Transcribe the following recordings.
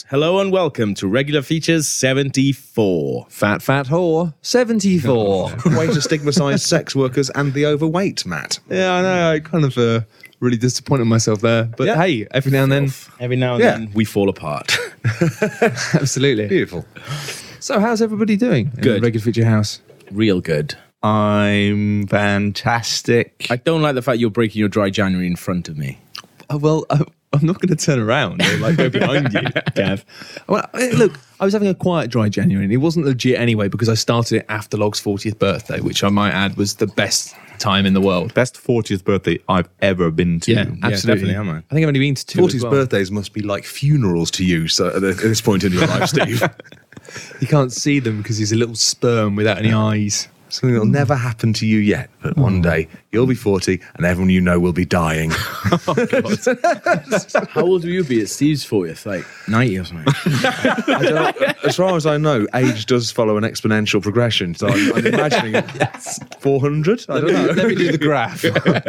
Podcast. Hello and welcome to Regular Features 74. Fat Fat Whore 74. Way to stigmatise sex workers and the overweight, Matt. yeah, I know. I kind of uh, really disappointed myself there. But Yeah. hey, every now and then, Every now and Yeah. then we fall apart. absolutely. Beautiful. So, how's everybody doing? in Good. the Regular Feature House. Real good. I'm fantastic. I don't like the fact you're breaking your dry January in front of me. Oh, well, I, I'm not going to turn around or like go behind you, Gav. Well, look, I was having a quiet dry January, and it wasn't legit anyway because I started it after Log's 40th birthday, which I might add was the best time in the world. Best 40th birthday I've ever been to. Yeah, absolutely. definitely, yeah, man. I think I've only been to two. as 40s well. birthdays must be like funerals to you so at this point in your life, Steve. You can't see them because he's a little sperm without any eyes. Something that'll hmm. never happen to you yet, but one hmm. day you'll be 40 and everyone you know will be dying. Oh, how old will you be at Steve's 40th? Like 90 or something? I don't, as far as I know, age does follow an exponential progression. So I'm, I'm imagining 400? I don't know. Let me do the graph.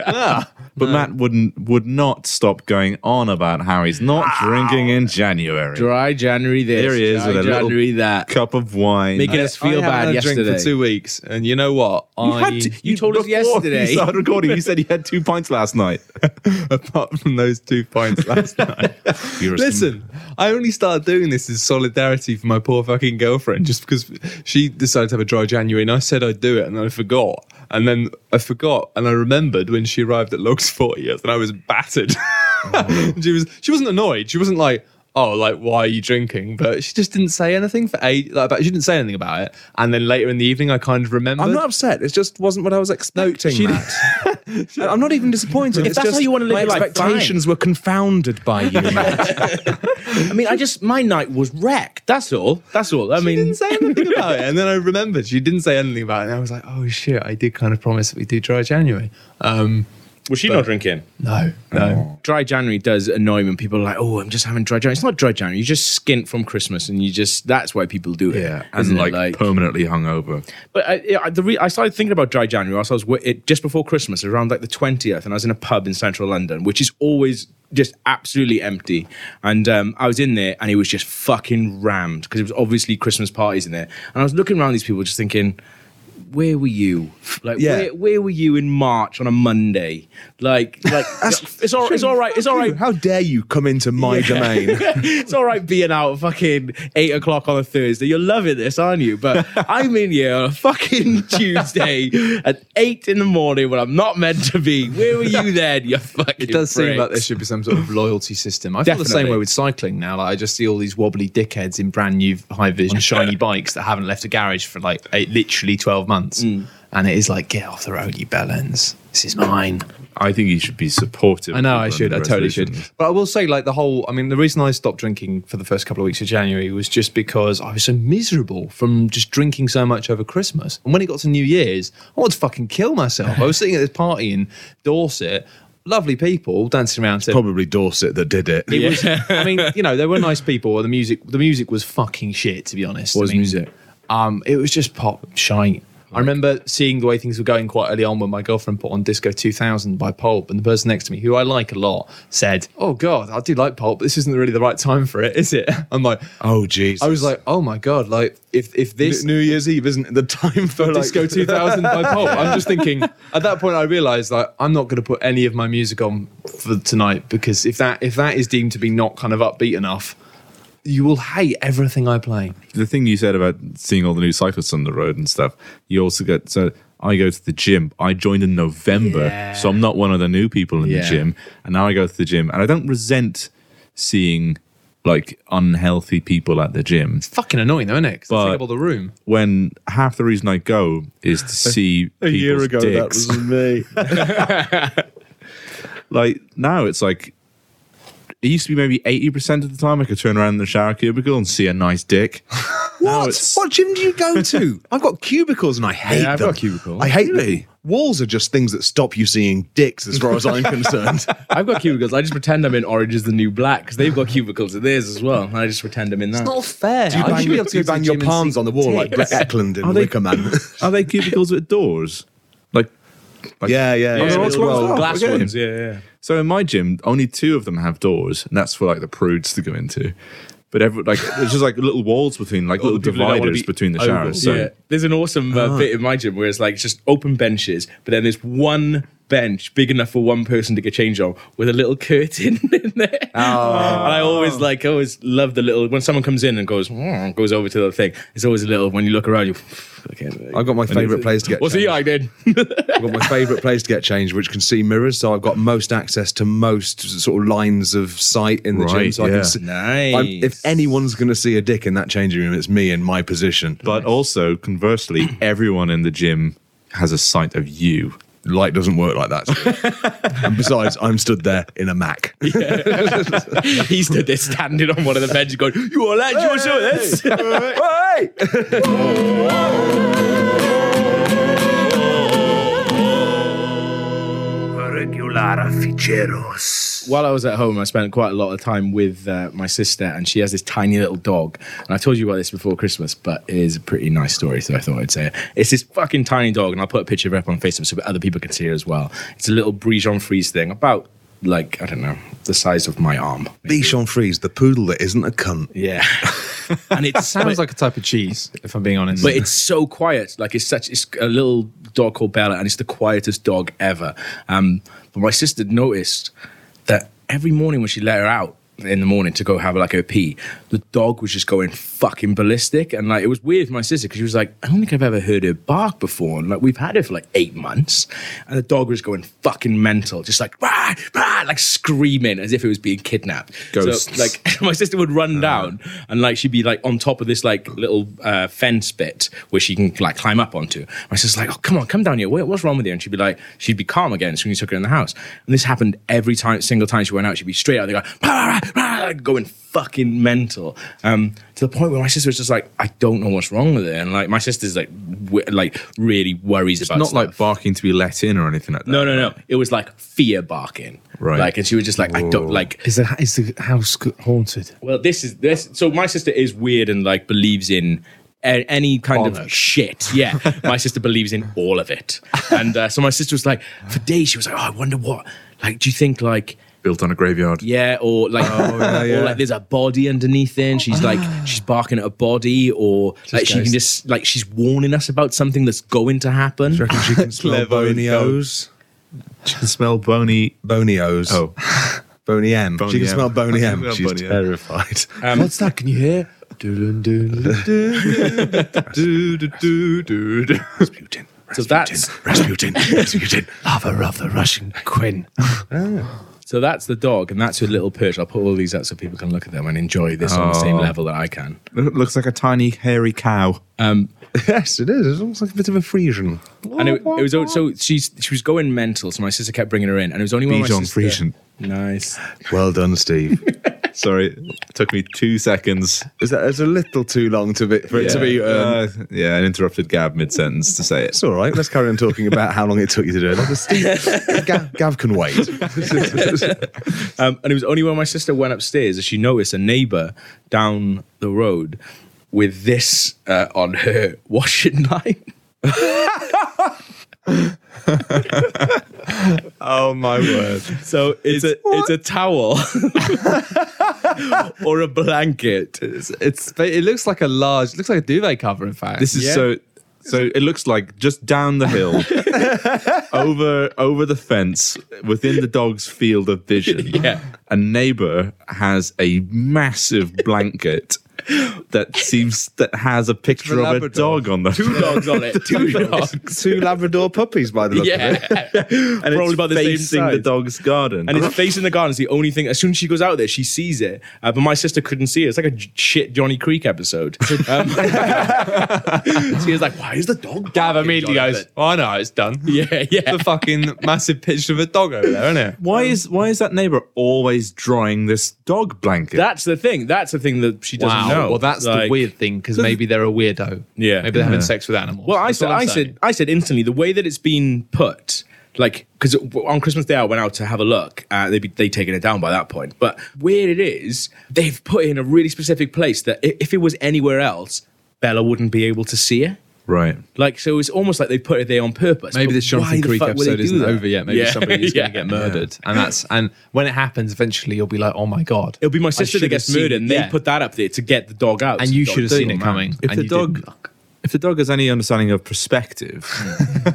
Ah. But Matt wouldn't would not stop going on about how he's not ah. drinking in January. Dry January this. Here he is dry with a little January that. Cup of wine. Making us feel I haven't bad had a yesterday. drink for two weeks, and you know what? You, I had to- you told us before we yesterday. Started recording. You said you had two pints last night. apart from those two pints last night. Listen, I only started doing this as solidarity for my poor fucking girlfriend, just because she decided to have a dry January, and I said I'd do it, and then I forgot, and then I forgot, and I remembered when she arrived at Log's 40th, and I was battered. she was she wasn't annoyed. She wasn't like. Oh, like why are you drinking? But she just didn't say anything for eight. Like, about, she didn't say anything about it. And then later in the evening, I kind of remembered. I'm not upset. It just wasn't what I was expecting, she- Matt. I'm not even disappointed. If it's that's just how you wanna live my your life, expectations were confounded by you, I mean, I just, my night was wrecked. That's all. That's all. I She mean, didn't say anything about it. And then I remembered she didn't say anything about it. And I was like, oh shit, I did kind of promise that we do dry January. Um, was she not drinking? no, no. Dry January does annoy me when people are like, "Oh, I'm just having dry January." It's not dry January. You just skint from Christmas, and you just—that's why people do it. yeah, isn't and it? like, permanently hungover. But I, yeah, the re- I started thinking about dry January. whilst I was wi- it, just before Christmas, around like the twentieth, and I was in a pub in central London, which is always just absolutely empty. And um, I was in there, and it was just fucking rammed because it was obviously Christmas parties in there. And I was looking around these people, just thinking. Where were you? Like, Yeah. where, where were you in March on a Monday? Like, like it's all, it's all right. It's all right. How dare you come into my domain? it's all right being out fucking eight o'clock on a Thursday. You're loving this, aren't you? But I'm in here on a fucking Tuesday at eight in the morning when I'm not meant to be. Where were you then? You fucking. It does seem like there should be some sort of loyalty system. I feel the same way with cycling now. Like I just see all these wobbly dickheads in brand new high vision shiny bikes that haven't left a garage for like eight, literally 12 months. And it is like, get off the road, you bellends. This is mine. I think you should be supportive. I know I should. I totally should. But I will say, like the whole. I mean, the reason I stopped drinking for the first couple of weeks of January was just because I was so miserable from just drinking so much over Christmas. And when it got to New Year's, I wanted to fucking kill myself. I was sitting at this party in Dorset, lovely people dancing around. to Probably Dorset that did it. it was. I mean, you know, there were nice people. The music, the music was fucking shit. To be honest, What was I mean, music? Um, it was just pop shite. I remember seeing the way things were going quite early on when my girlfriend put on Disco 2000 by Pulp, and the person next to me, who I like a lot, said, "Oh God, I do like Pulp, but this isn't really the right time for it, is it?" I'm like, Oh, jeez. I was like, "Oh my God, like if if this New Year's Eve isn't the time for like, Disco 2000 by Pulp. I'm just thinking, at that point, I realized like I'm not going to put any of my music on for tonight because if that if that is deemed to be not kind of upbeat enough, you will hate everything I play. the thing you said about seeing all the new cyclists on the road and stuff, you also get so I go to the gym. I joined in November, Yeah. so I'm not one of the new people in Yeah. the gym. And now I go to the gym, and I don't resent seeing like unhealthy people at the gym. It's fucking annoying though, isn't it? 'Cause they But- take up all the room. When half the reason I go is to see people's dicks. That was me. like now, it's like it used to be maybe eighty percent of the time I could turn around in the shower cubicle and see a nice dick. What? What gym do you go to? I've got cubicles and I hate Yeah, I've them. got cubicles. I hate Really? them. Walls are just things that stop you seeing dicks, as far as I'm concerned. I've got cubicles. I just pretend I'm in Orange is the New Black because they've got cubicles in theirs as well. And I just pretend I'm in that. It's not fair. Do you bang, you bang your palms on the wall like Britt Ekland in Are Wicker Man? Are they cubicles with doors? Like, yeah, yeah. Oh, yeah. Little closed off, glass okay. ones. Yeah, yeah. So in my gym, only two of them have doors, and that's for like the prudes to go into. but every, like there's just like little walls between, like little the people who don't wanna dividers be between the showers. So Yeah, there's an awesome uh, bit in my gym where it's like just open benches, but then there's one bench big enough for one person to get changed on with a little curtain in there. And I always like, I always love the little when someone comes in and goes "Hmm," goes over to the thing. It's always a little when you look around, you. Okay, I've got my favourite place to get What's changed. he hiding? I've got my favourite place to get changed, which can see mirrors. So I've got most access to most sort of lines of sight in the gym. Right, So I can see, Nice. I'm- if anyone's going to see a dick in that changing room, it's me in my position. But also, conversely, everyone in the gym has a sight of you. Light doesn't work like that. and besides, I'm stood there in a Mac. he stood there standing on one of the benches going, You all right? You want to show this? While I was at home, I spent quite a lot of time with uh, my sister, and she has this tiny little dog. And I told you about this before Christmas, but it is a pretty nice story, so I thought I'd say it. It's this fucking tiny dog, and I'll put a picture of it up on Facebook so other people can see it as well. It's a little Bichon Frise thing, about like, I don't know, the size of my arm. Bichon Frise, the poodle that isn't a cunt. Yeah. and it Sounds like a type of cheese, if I'm being honest. but it's so quiet. Like it's such it's a little dog called Bella, and it's the quietest dog ever. Um, but my sister noticed that every morning when she let her out in the morning to go have like a pee, the dog was just going fucking ballistic, and like it was weird for my sister because she was like, I don't think I've ever heard her bark before, and like we've had her for like eight months, and the dog was going fucking mental, just like rah, rah, like screaming as if it was being kidnapped. Ghosts. So, like my sister would run down and like she'd be like on top of this like little uh, fence bit where she can like climb up onto. My sister's like, "Oh, come on, come down here. What- What's wrong with you?" And she'd be like, she'd be calm again as soon as you took her in the house. And this happened every time, single time she went out. She'd be straight out there, going, "Rah, rah, rah," like, going fucking mental. Um, to the point where my sister was just like, "I don't know what's wrong with it," and like my sister's like, w- like really worries about it. It's Not stuff. like barking to be let in or anything like that. No, no, no. It was like fear barking. Right. Like, and she was just like, I don't like. is the, is the house haunted? Well, this is this. So my sister is weird and like believes in any kind Bollocks. of shit. Yeah, my sister believes in all of it. And uh, so my sister was like, for days, she was like, oh, I wonder what. Like, do you think like? Built on a graveyard. Yeah, or like, yeah, yeah. or like there's a body underneath it, and she's like, she's barking at a body, or like she can just like she's warning us about something that's going to happen. Do you reckon she can smell Clever as bonios? She can smell bony. Bonios. Oh, Boney M. Boney she can M. smell Boney I M. can smell She's Boney M. terrified. Um, What's that? Can you hear? Dun, dun, dun, dun. do, do, do, do, do. Rasputin. So that's Rasputin. Rasputin. Lover of the Russian Queen. So that's the dog, and that's her little perch. I'll put all these out so people can look at them and enjoy this on the same Oh. level that I can. It looks like a tiny hairy cow. Um, yes, it is. It's almost like a bit of a Frisian. and it, it was o- so she's she was going mental. So my sister kept bringing her in, and it was only when my Bichon sister. Frisian. Nice. Well done, Steve. Sorry, it took me two seconds. Is that it's a little too long to be for it to be? Um, uh, yeah, I interrupted Gav mid sentence to say it. it's all right. Let's carry on talking about how long it took you to do it. Let Gav, Gav can wait. Um, and it was only when my sister went upstairs that she noticed a neighbor down the road with this uh, on her washing line. Oh my word! So it's a it's a towel or a blanket. It's, it's it looks like a large, it looks like a duvet cover. In fact, This is Yeah. so. So it looks like just down the hill, over over the fence, within the dog's field of vision. Yeah. a neighbor has a massive blanket that seems that has a picture of a dog on the Two dogs on it. Two dogs. Two Labrador puppies by the look of Yeah. it. and Probably it's about the same facing the dog's garden. And it's facing the garden. It's the only thing. As soon as she goes out there, she sees it. Uh, but my sister couldn't see it. It's like a shit Johnny Creek episode. Um, she was like, "Why is the dog?" Gav barking, immediately goes, "Oh, I know, it's done." "Yeah, yeah." the fucking massive picture of a dog over there, isn't it? why is why is that neighbor always drawing this dog blanket? That's the thing. That's the thing that she doesn't know. Well, that's the weird thing because maybe they're a weirdo. Yeah. maybe they're having sex with animals. Well, I That's said, I'm I said, I said instantly the way that it's been put, like because on Christmas Day I went out to have a look. Uh, they they taken it down by that point, but weird it is, they've put it in a really specific place that if it was anywhere else, Bella wouldn't be able to see it. Right. Like, so it's almost like they put it there on purpose. Maybe but this Jonathan Creek fuck would they episode isn't that? over yet. Maybe Yeah. somebody's Yeah. going to get murdered, and that's and when it happens, eventually you'll be like, "Oh my god!" It'll be my sister that gets murdered, and they put that up there to get the dog out. and So you should have seen it coming. If the dog, didn't. if the dog has any understanding of perspective,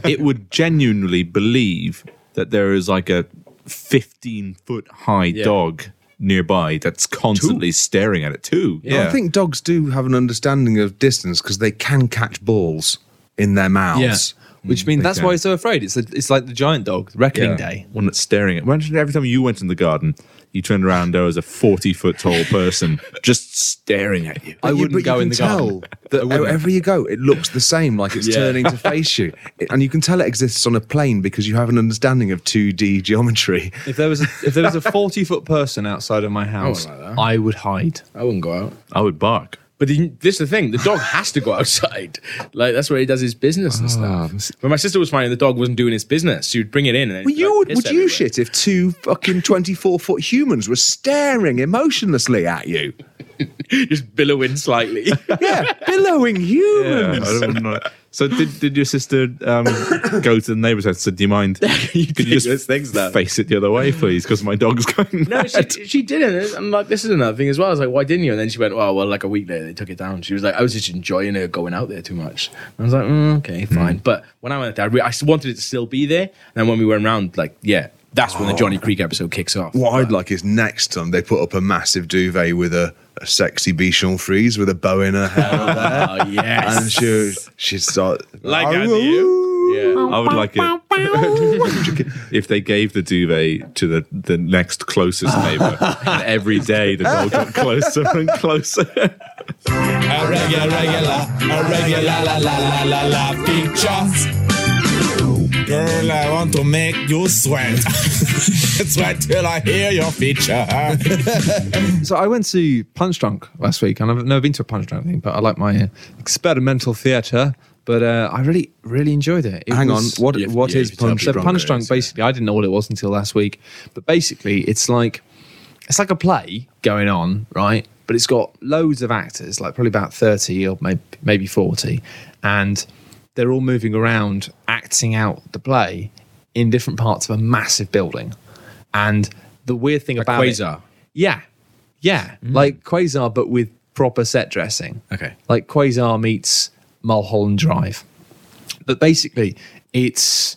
it would genuinely believe that there is like a 15 foot high dog nearby that's constantly staring at it too. Yeah, I think dogs do have an understanding of distance because they can catch balls in their mouths. yeah, Mm, which means that's can. why he's so afraid. It's a, it's like the giant dog, Reckoning Yeah. Day. one that's staring at. Imagine every time you went in the garden, you turned around, there was a 40 foot tall person just staring at you. I wouldn't but you go can in the tell garden. that wherever you go, it looks the same, like it's turning to face you, and you can tell it exists on a plane because you have an understanding of two D geometry. If there was a, if there was a forty foot person outside of my house, like. I would hide. I wouldn't go out. I would bark. But the, this is the thing: the dog has to go outside. Like that's where he does his business and ah, stuff. But my sister was finding the dog wasn't doing its business. She would bring it in. And then Well, like, you would, piss would you shit if two fucking twenty-four foot humans were staring emotionlessly at you? just billowing slightly? Yeah, billowing Yeah, humans. I don't know. So did, did your sister um, go to the neighbour's house and said, do you mind? you Could you just things now. face it the other way, please? Because my dog's going no, mad." she, she didn't. I'm like, this is another thing as well. I was like, why didn't you? And then she went, well, well, like a week later, they took it down. She was like, I was just enjoying her going out there too much. And I was like, mm, okay, fine. But when I went there, I, re- I wanted it to still be there. And then when we went around, like, yeah, that's when the Johnny Creek episode kicks off. What I'd like is next time they put up a massive duvet with a, a sexy Bichon Frise with a bow in her hair there. Oh, yes. and she she'd start Like I do. Yeah. I would like it if they gave the duvet to the, the next closest neighbour, and every day the dog got closer and closer. A regular, regular, a regular, la la la la la features. Girl, I want to make you sweat. sweat till I hear your feature. So I went to Punch Drunk last week, and I've never been to a Punch Drunk thing, but I like my uh, experimental theatre. But uh, I really, really enjoyed it. It Hang was- on, what Yeah, what yeah, is you tell punch so drunk? Punch Drunk, basically, I didn't know what it was until last week. But basically, it's like it's like a play going on, right? But it's got loads of actors, like probably about thirty or maybe maybe forty, and they're all moving around, acting out the play in different parts of a massive building. And the weird thing about it- Quasar. yeah, yeah, like Quasar, but with proper set dressing. Okay. like Quasar meets Mulholland Drive. But basically, it's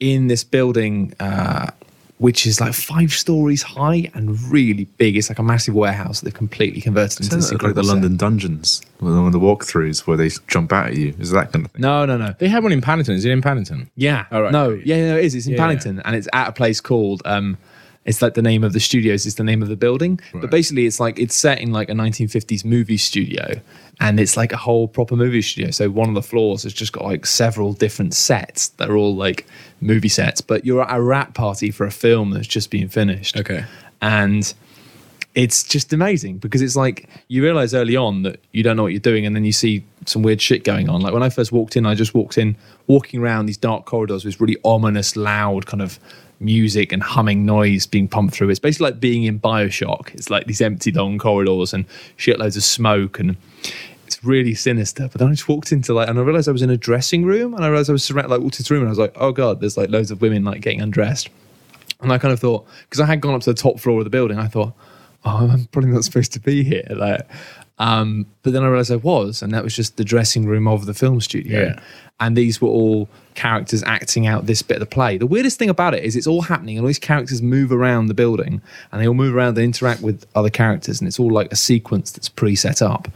in this building uh, which is like five stories high and really big. It's like a massive warehouse that they've completely converted into this like the set. London dungeons, one of the walkthroughs where they jump out at you. Is that kind of thing? No, no, no. They have one in Paddington. Is it in Paddington? Yeah. Oh, right. No, yeah, no, it is. It's in Yeah, Paddington and it's at a place called um it's like the name of the studios is the name of the building. But basically it's like it's set in like a 1950s movie studio and it's like a whole proper movie studio. So one of the floors has just got like several different sets that are all like movie sets, but you're at a wrap party for a film that's just been finished. Okay. And it's just amazing because it's like you realize early on that you don't know what you're doing and then you see some weird shit going on like when i first walked in i just walked in walking around these dark corridors with really ominous loud kind of music and humming noise being pumped through. It's basically like being in bioshock. It's like these empty long corridors and shitloads of smoke and it's really sinister. But then i just walked into like and i realized i was in a dressing room and i realized i was surrounded like walked into the room and i was like oh god there's like loads of women like getting undressed. And I kind of thought, because I had gone up to the top floor of the building, I thought, oh, I'm probably not supposed to be here. Like, um, but then I realized I was, and that was just the dressing room of the film studio. Yeah. And these were all characters acting out this bit of the play. The weirdest thing about it is it's all happening, and all these characters move around the building, and they all move around and interact with other characters, and it's all like a sequence that's pre set up.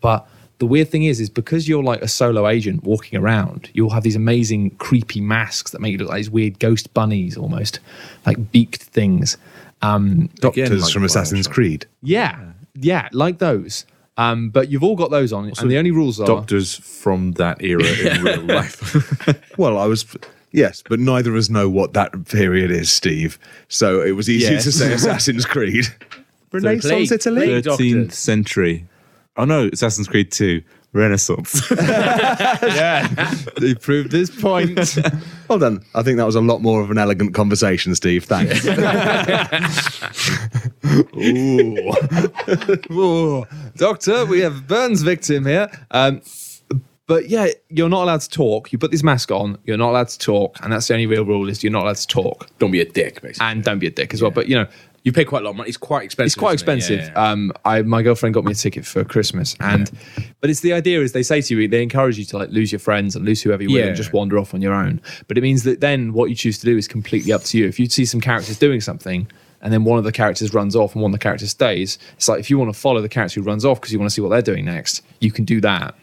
But the weird thing is, is because you're like a solo agent walking around, you'll have these amazing creepy masks that make you look like these weird ghost bunnies, almost like beaked things. Um, Doctors like from Assassin's Creed. yeah, yeah, like those. Um, but you've all got those on, and the only rules are Doctors from that era in real life. Well, I was. Yes, but neither of us know what that period is, Steve. So it was easy Yes. to say Assassin's Creed. Renaissance plague- Italy? 13th century. Oh no, Assassin's Creed 2. Renaissance. yeah, he proved his point. Well done. I think that was a lot more of an elegant conversation, Steve. Thanks. Ooh. Doctor, we have Burns victim here. Um, but yeah, you're not allowed to talk. You put this mask on, you're not allowed to talk, and that's the only real rule is you're not allowed to talk. Don't be a dick, basically. And don't be a dick as well. But you know, you pay quite a lot of money. It's quite expensive. it's quite isn't it? expensive. Yeah, yeah. Um, I my girlfriend got me a ticket for Christmas, and but it's the idea is they say to you they encourage you to like lose your friends and lose whoever you will Yeah. and just wander off on your own. But it means that then what you choose to do is completely up to you. If you see some characters doing something. And then one of the characters runs off and one of the characters stays. It's like if you want to follow the character who runs off because you want to see what they're doing next, you can do that.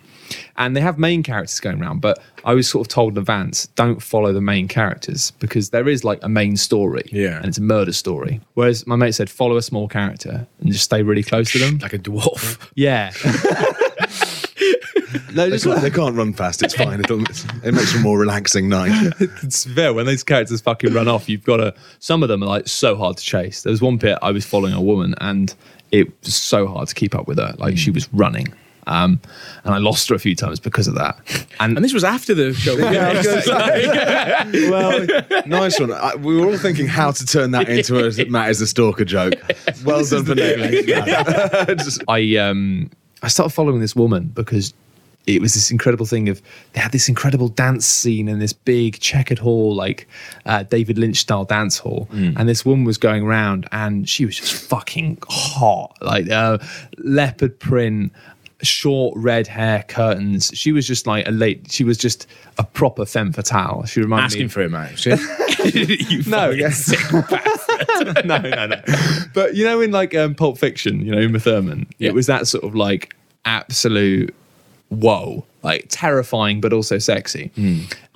And they have main characters going around, but I was sort of told in advance, don't follow the main characters because there is like a main story. Yeah. And it's a murder story. Whereas my mate said, follow a small character and just stay really close to them. like a dwarf. Yeah. no, They can't, they can't run fast. It's fine. It, it makes for a more relaxing night. it's fair when those characters fucking run off. You've got to. Some of them are like so hard to chase. There was one bit I was following a woman, and it was so hard to keep up with her. Like she mm. was running, um, and I lost her a few times because of that. And, And this was after the show. Yeah, I was well, nice one. I, we were all thinking how to turn that into a Matt is a stalker joke. Well done for nailing that. I um I started following this woman because it was this incredible thing of they had this incredible dance scene in this big checkered hall like uh, David Lynch style dance hall and this woman was going around and she was just fucking hot like uh, leopard print short red hair curtains she was just like a late she was just a proper femme fatale she reminded me Asking for it, mate. you no, no, no, no. But you know, in like um, Pulp Fiction, you know, Uma Thurman, Yeah. it was that sort of like absolute whoa, like terrifying but also sexy.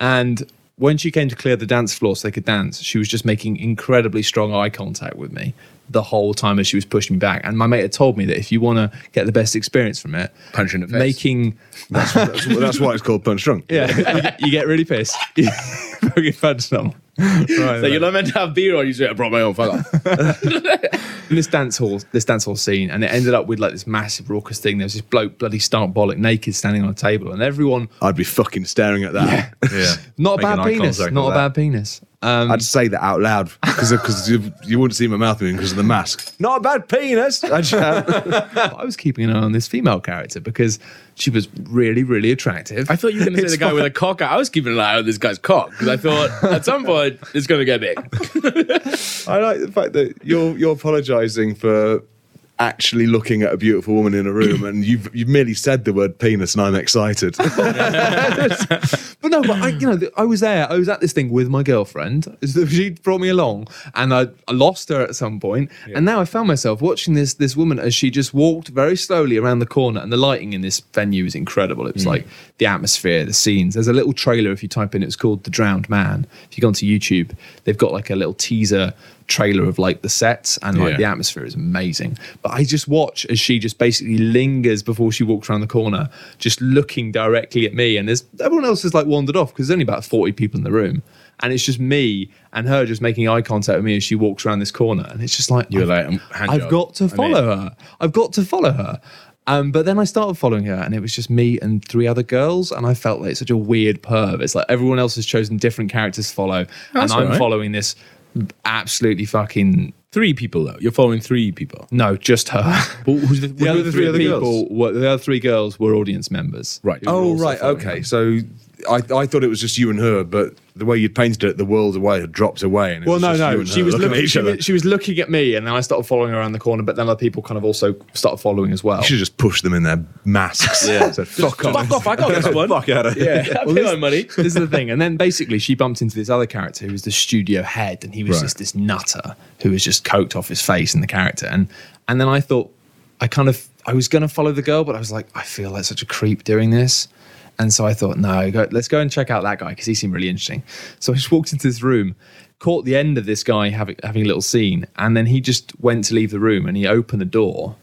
And when she came to clear the dance floor so they could dance, she was just making incredibly strong eye contact with me the whole time as she was pushing me back. And my mate had told me that if you want to get the best experience from it, Punch in the face. making that's, that's, that's why it's called Punch Drunk. yeah, you, get- you get really pissed. You fucking punch someone. Right, So you're not meant to have beer on you say I brought my own fuck off. in this dance hall, this dance hall scene, and it ended up with like this massive raucous thing. There was this bloke, bloody stark bollock, naked, standing on a table, and everyone, I'd be fucking staring at that. Yeah. not a bad penis, not a with bad penis. Um, I'd say that out loud because because you, you wouldn't see my mouth moving because of the mask. Not a bad penis. I'd shout. but I was keeping an eye on this female character because she was really, really attractive. I thought you were going to say It's the guy with a cock. I was keeping an eye on this guy's cock because I thought at some point it's going to get big. I like the fact that you're you're apologising for actually looking at a beautiful woman in a room and you've you've merely said the word penis and I'm excited. But no, but I, you know, I was there. I was at this thing with my girlfriend. She brought me along, and I, I lost her at some point. And now I found myself watching this this woman as she just walked very slowly around the corner. And the lighting in this venue is incredible. It was mm. like the atmosphere, the scenes. There's a little trailer if you type in. It's called The Drowned Man. If you go onto YouTube, they've got like a little teaser trailer of like the sets and like Yeah. the atmosphere is amazing. But I just watch as she just basically lingers before she walks around the corner, just looking directly at me. And there's everyone else has like wandered off because there's only about 40 people in the room. And it's just me and her just making eye contact with me as she walks around this corner. And it's just like, You're I've, like, um, I've job. got to I'm in. follow her. I've got to follow her. Um, but then I started following her, and it was just me and three other girls, and I felt like such a weird perv. It's like everyone else has chosen different characters to follow, and I'm right. following this absolutely fucking Three people though. You're following three people. no, just her. But who's the, The who other three other people, girls? were, the other three girls were audience members. Right. oh right, okay. her. So I I thought it was just you and her, but the way you painted it, the world away had dropped away. And Well, no, no. She was looking looking. at each She other. was, she was looking at me, and then I started following her around the corner. But then other people kind of also started following as well. You should have just pushed them in their masks. Yeah. Fuck off. Fuck off! I got this one. Fuck out of here. Yeah, I pay my money. this is the thing. And then basically she bumped into this other character who was the studio head, and he was Right. just this nutter who was just coked off his face in the character. And and then I thought I kind of I was gonna follow the girl, but I was like, I feel like such a creep doing this. And so I thought, no, go, let's go and check out that guy because he seemed really interesting. So I just walked into this room, caught the end of this guy having having a little scene, and then he just went to leave the room and he opened the door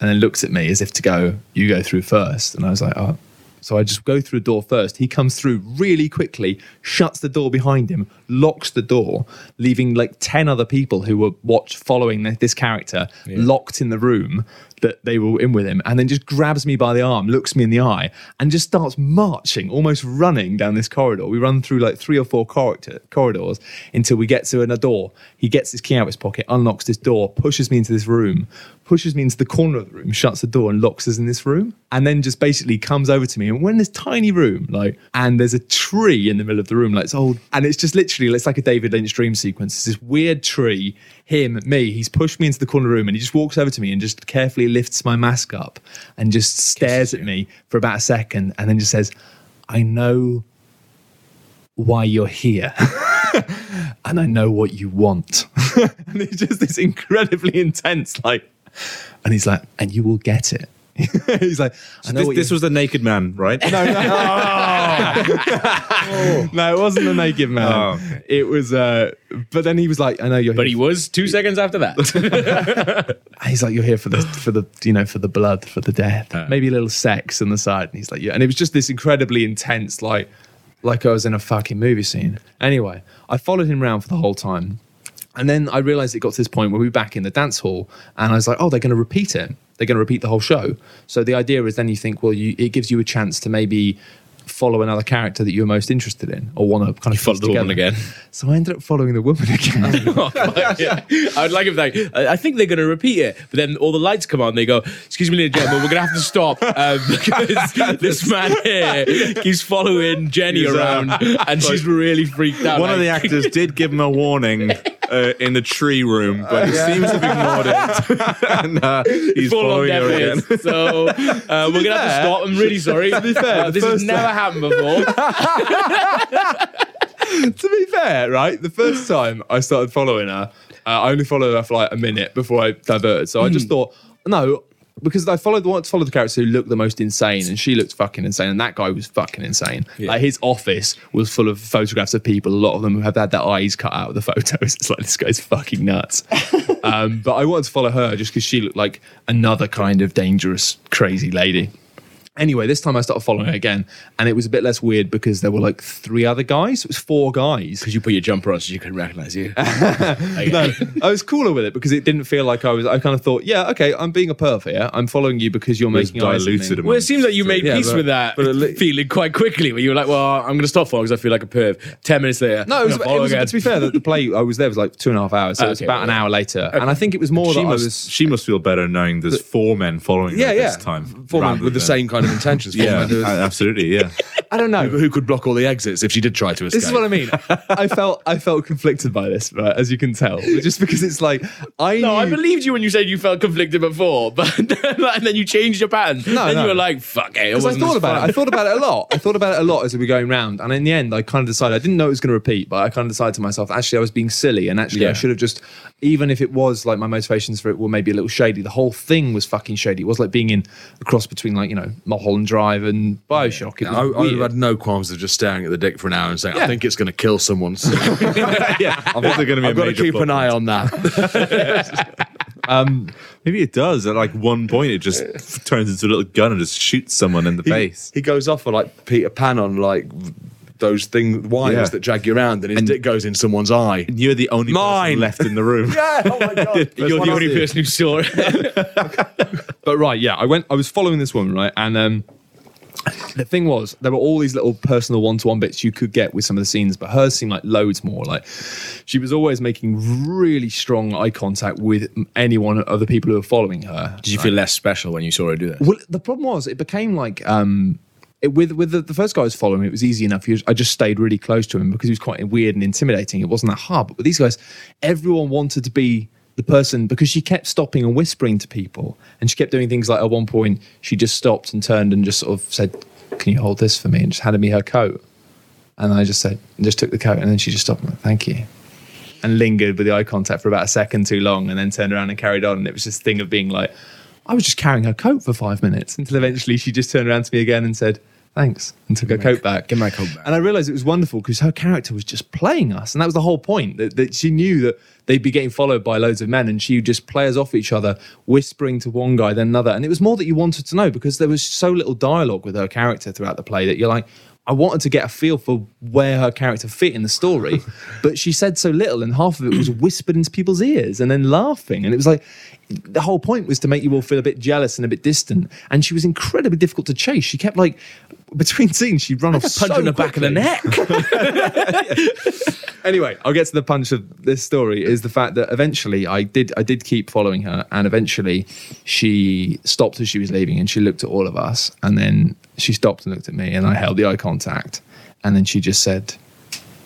and then looks at me as if to go, "You go through first. And I was like, "Oh." So I just go through the door first. He comes through really quickly, shuts the door behind him, locks the door, leaving like ten other people who were watch following this character locked in the room. That they were in with him, and then just grabs me by the arm, looks me in the eye, and just starts marching, almost running down this corridor. We run through like three or four corridor- corridors until we get to another door. He gets his key out of his pocket, unlocks this door, pushes me into this room, pushes me into the corner of the room, shuts the door, and locks us in this room. And then just basically comes over to me. And we're in this tiny room, like, and there's a tree in the middle of the room, like it's old. And it's just literally, it's like a David Lynch dream sequence. It's this weird tree, him, me. He's pushed me into the corner of the room and he just walks over to me and just carefully lifts my mask up and just stares at me for about a second and then just says, I know why you're here. and I know what you want. and it's just this incredibly intense, like, and he's like, and you will get it. he's like, know This, this was the naked man, right? no, no. no, it wasn't the naked man. Oh, okay. It was, uh, but then he was like, I know you're But he was two seconds after that. he's like, you're here for the, for the, you know, for the blood, for the death, maybe a little sex on the side. And he's like, yeah. And it was just this incredibly intense, like, like I was in a fucking movie scene. Anyway, I followed him around for the whole time. And then I realized it got to this point where we were back in the dance hall, and I was like, "Oh, they're going to repeat it. They're going to repeat the whole show." So the idea is then you think, well, you, it gives you a chance to maybe follow another character that you're most interested in or want to kind of follow piece the woman again. So I ended up following the woman again. yeah. I would like if they, I I think they're going to repeat it, but then all the lights come on. They go, "Excuse me, ladies and gentlemen, we're going to have to stop um, because this man here keeps following Jenny He's, uh, around, and she's really freaked out." One of the actors did give him a warning uh, in the tree room, but he seems to have ignored it. and uh, he's Full following her again. So uh, we're gonna have to stop. I'm really sorry. To be fair, Uh, this has never happened before. to be fair, right, the first time I started following her, uh, I only followed her for like a minute before I diverted. So I just thought, no, because I followed wanted to follow the characters who looked the most insane, and she looked fucking insane, and that guy was fucking insane. Like his office was full of photographs of people. A lot of them have had their eyes cut out of the photos. It's like this guy's fucking nuts. um, but I wanted to follow her just because she looked like another kind of dangerous, crazy lady. Anyway, this time I started following her again, and it was a bit less weird because there were like three other guys. It was four guys. Because you put your jumper on so you couldn't recognize you. No, I was cooler with it because it didn't feel like I was. I kind of thought, yeah, okay, I'm being a perv here. I'm following you because you're was making eyes at me. diluted Well, it seems like you made Yeah, peace but- with that but at le- feeling quite quickly. Where you were like, "Well, I'm going to stop following because I feel like a perv." Ten minutes later, No, it was, I'm it gonna was follow to be fair, the, the play I was there was like two and a half hours, so it ah, was Okay, about an hour later, and I think it was more She that I must, was. she must feel better knowing there's four men following Yeah, her yeah. this time. Four men rather with the than- same kind of intentions. Yeah, absolutely, yeah. I don't know. who could block all the exits if she did try to escape. This is what I mean. I felt I felt conflicted by this, right, as you can tell, just because it's like I No, I believed you when you said you felt conflicted before, but and then you changed your pattern. No, then no. you were like, "Fuck it." it Because I thought as about it. I thought about it a lot. I thought about it a lot as we were going round. And in the end, I kind of decided, I didn't know it was going to repeat, but I kind of decided to myself, actually, I was being silly. And actually, I should have just, even if it was like my motivations for it were maybe a little shady, the whole thing was fucking shady. It was like being in a cross between like, you know, Mulholland Drive and Bioshock. It was I, I would weird. have had no qualms of just staring at the dick for an hour and saying, Yeah. "I think it's going to kill someone." soon." yeah, I'm they're going to be a I've got to keep an eye on that. Maybe it does. At like one point, it just f- turns into a little gun and just shoots someone in the he, face. he goes off for like Peter Pan on like those thing wires Yeah. that drag you around, and his And- dick goes in someone's eye. And you're the only Mine. person left in the room. Yeah, oh my god! You're the only person who saw it. But right, yeah, I went. I was following this woman, right, and um, the thing was, there were all these little personal one-to-one bits you could get with some of the scenes, but hers seemed like loads more. Like she was always making really strong eye contact with anyone of the people who were following her. Did you feel less special when you saw her do that? Well, the problem was it became like um, it, with with the, the first guy I was following, it was easy enough. Was, I just stayed really close to him because he was quite weird and intimidating. It wasn't that hard. But with these guys, everyone wanted to be the person because she kept stopping and whispering to people, and she kept doing things like at one point she just stopped and turned and just sort of said, "Can you hold this for me?" and just handed me her coat, and I just said, just took the coat, and then she just stopped and went, "Thank you." And lingered with the eye contact for about a second too long, and then turned around and carried on. And it was this thing of being like, I was just carrying her coat for five minutes until eventually she just turned around to me again and said, Thanks, and took her coat back. give my coat back. And I realized it was wonderful because her character was just playing us. And that was the whole point that, that she knew that they'd be getting followed by loads of men and she would just play us off each other, whispering to one guy, then another. And it was more that you wanted to know because there was so little dialogue with her character throughout the play that you're like, I wanted to get a feel for where her character fit in the story, but she said so little, and half of it was whispered into people's ears and then laughing. And it was like the whole point was to make you all feel a bit jealous and a bit distant. And she was incredibly difficult to chase. She kept like between scenes, she'd run off punch so in the back of the quickly. neck. anyway, I'll get to the punch of this story is the fact that eventually I did I did keep following her and eventually she stopped as she was leaving and she looked at all of us and then she stopped and looked at me and I held the eye contact and then she just said,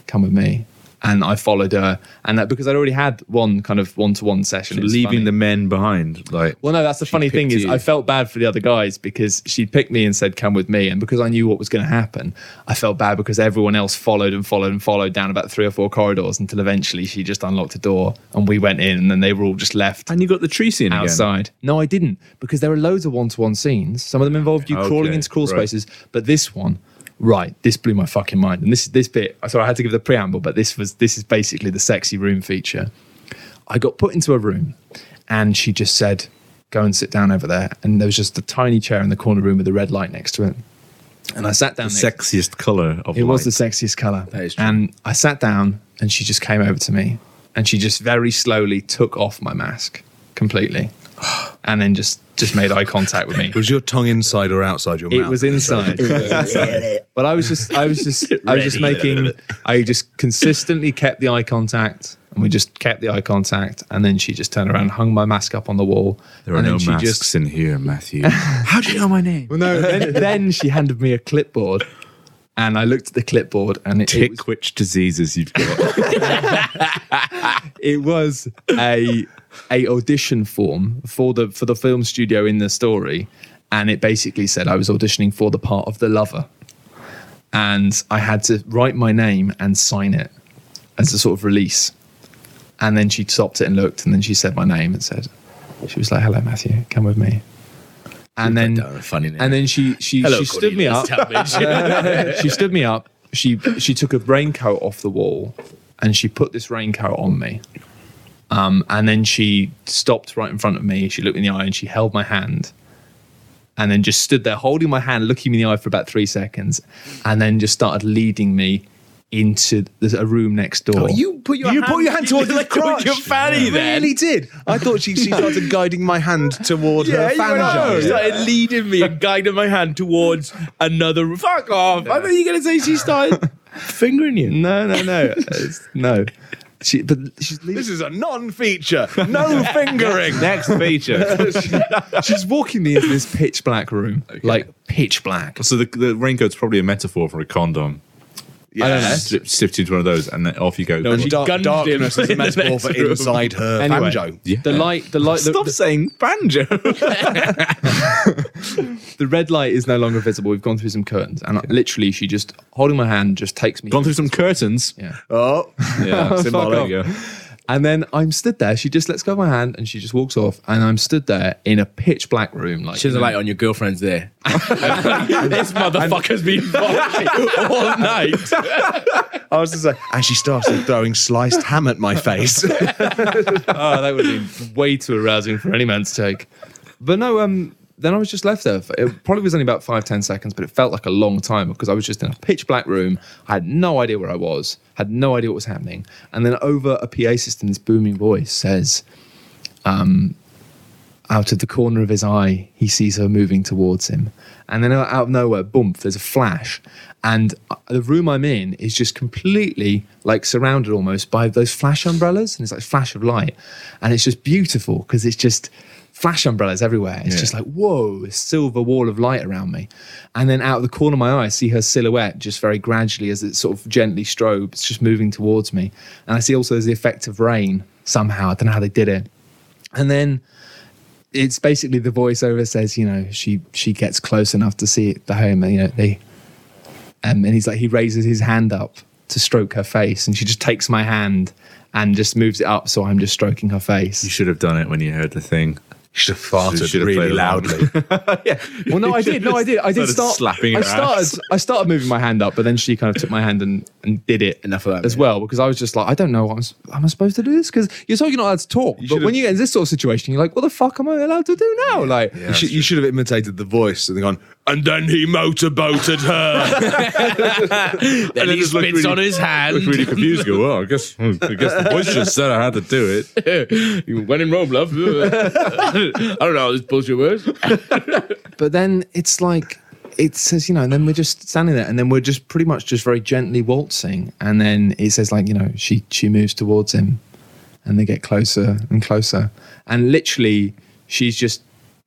Come with me. And I followed her and that because I'd already had one kind of one to one session. was leaving funny. the men behind. Like, Well, no, that's the funny thing picked is. I felt bad for the other guys because she'd picked me and said, "Come with me," and because I knew what was going to happen, I felt bad because everyone else followed and followed and followed down about three or four corridors until eventually she just unlocked a door and we went in, and then they were all just left and you got the tree scene again. outside. No, I didn't because there are loads of one-to-one scenes. Some of them involved you crawling into crawl right. spaces, but this one. Right, this blew my fucking mind, and this this bit. So I had to give the preamble, but this was this is basically the sexy room feature. I got put into a room and she just said, Go and sit down over there. And there was just a tiny chair in the corner room with a red light next to it. And I sat down. The next- sexiest color of it was the sexiest color. That is true. And I sat down and she just came over to me and she just very slowly took off my mask completely and then just just made eye contact with me. Was your tongue inside or outside your mouth? It was inside. but I was just, I was just, I was just making, I just consistently kept the eye contact, and we just kept the eye contact, and then she just turned around, hung my mask up on the wall. There are and no then she masks just, in here, Matthew. How do you know my name? well, no, then, then she handed me a clipboard, and I looked at the clipboard, and it, it was, which diseases you've got. it was a a audition form for the for the film studio in the story, and it basically said I was auditioning for the part of the lover, and I had to write my name and sign it as a sort of release, and then she stopped it and looked, and then she said my name and said, she was like, "Hello, Matthew, come with me," and then funny name. and then she she Hello, she stood me up. She stood me up. She she took a raincoat off the wall, and she put this raincoat on me. Um, and then she stopped right in front of me. She looked me in the eye and she held my hand, and then just stood there holding my hand, looking me in the eye for about three seconds, and then just started leading me into the, a room next door. Oh, you put your you hand, put your hand towards the like crotch. your fanny You then. really did. I thought she, she started guiding my hand toward her you went oh, on. fanjo. She started leading me and guiding my hand towards another. Fuck off! I thought you were going to say she started fingering you. no, no, no, It's- no. She, but she's leading. This is a non-feature. No fingering. Next feature. she's walking me into this pitch black room, like pitch black. so the, the raincoat's probably a metaphor for a condom. Yeah. I don't know. Slip, slipped into one of those, and then off you go. No, And she dark, gunned darkness him is a in the metaphor for room. inside her Anyway, banjo. Yeah. the light, the light, the, Stop the, saying banjo. the red light is no longer visible. We've gone through some curtains, and literally, she just holding my hand just takes me. Gone through some curtains. yeah. Oh, Yeah, Symbolic. You. And then I'm stood there. She just lets go of my hand, and she just walks off. And I'm stood there in a pitch black room, like She has a light on your girlfriend's there. this motherfucker's been fucking all night. I was just like, and she started throwing sliced ham at my face. oh, that would be way too arousing for any man to take. But no, um, then I was just left there. It probably was only about five, ten seconds, but it felt like a long time because I was just in a pitch black room. I had no idea where I was, had no idea what was happening. And then over a PA system, this booming voice says, um, out of the corner of his eye, he sees her moving towards him. And then out of nowhere, boom, there's a flash. And uh, the room I'm in is just completely like surrounded almost by those flash umbrellas. And it's like flash of light. And it's just beautiful because it's just flash umbrellas everywhere. It's just like, whoa, a silver wall of light around me. And then out of the corner of my eye, I see her silhouette just very gradually as it sort of gently strobes, just moving towards me. And I see also there's the effect of rain somehow. I don't know how they did it. And then it's basically the voiceover says, you know, she she gets close enough to see it, the home, and you know, they, um, and he's like, he raises his hand up to stroke her face, and she just takes my hand and just moves it up, so I'm just stroking her face. You should have done it when you heard the thing. Should have farted Should have really loudly. Well, no, I did, no, I did, I did start slapping I started, ass. I started moving my hand up, but then she kind of took my hand and and did it Enough of that, as mate. well because I was just like, I don't know, what I'm, am I supposed to do this? Because you're talking not allowed to talk, but when you get in this sort of situation, you're like, what the fuck am I allowed to do now? Like, you, should, you should have imitated the voice and gone, And then he motorboated her. Then he just spits really- on his hand. Looked really confused. Go, well, I guess I guess the voice just said I had to do it. You went in Rome, love. I don't know how this bullshit works. But then it's like it says, you know, and then we're just standing there, and then we're just pretty much just very gently waltzing, and then it says like, you know, she she moves towards him, and they get closer and closer, and literally she's just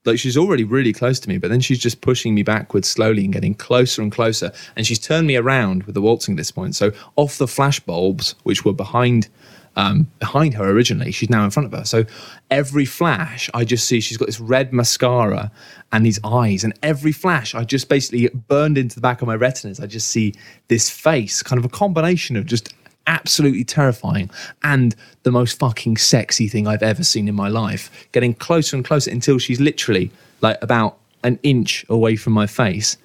like she's already really close to me, but then she's just pushing me backwards slowly and getting closer and closer, and she's turned me around with the waltzing at this point. So off the flash bulbs, which were behind um, behind her originally. She's now in front of her. So every flash, I just see she's got this red mascara and these eyes. And every flash, I just basically burned into the back of my retinas. I just see this face, kind of a combination of just absolutely terrifying and the most fucking sexy thing I've ever seen in my life. Getting closer and closer until she's literally like about an inch away from my face.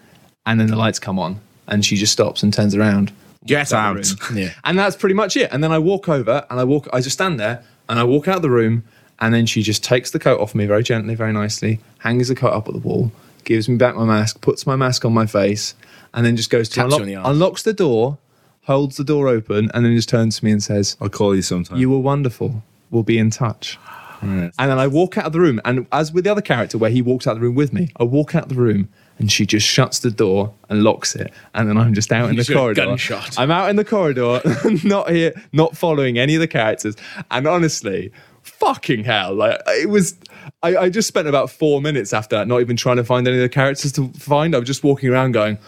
And then the lights come on and she just stops and turns around. Get out. Yeah. And that's pretty much it. And then I walk over and I walk, I just stand there and I walk out of the room. And then she just takes the coat off me very gently, very nicely, hangs the coat up at the wall, gives me back my mask, puts my mask on my face, and then just goes to Taps unlock, the unlocks the door, holds the door open, and then just turns to me and says, I'll call you sometime. You were wonderful. We'll be in touch. And then I walk out of the room, and as with the other character where he walks out of the room with me, I walk out of the room and she just shuts the door and locks it. And then I'm just out in the corridor. gunshot. I'm out in the corridor, not here, not following any of the characters. And honestly, fucking hell, like it was. I, I just spent about four minutes after that, not even trying to find any of the characters to find. I was just walking around going,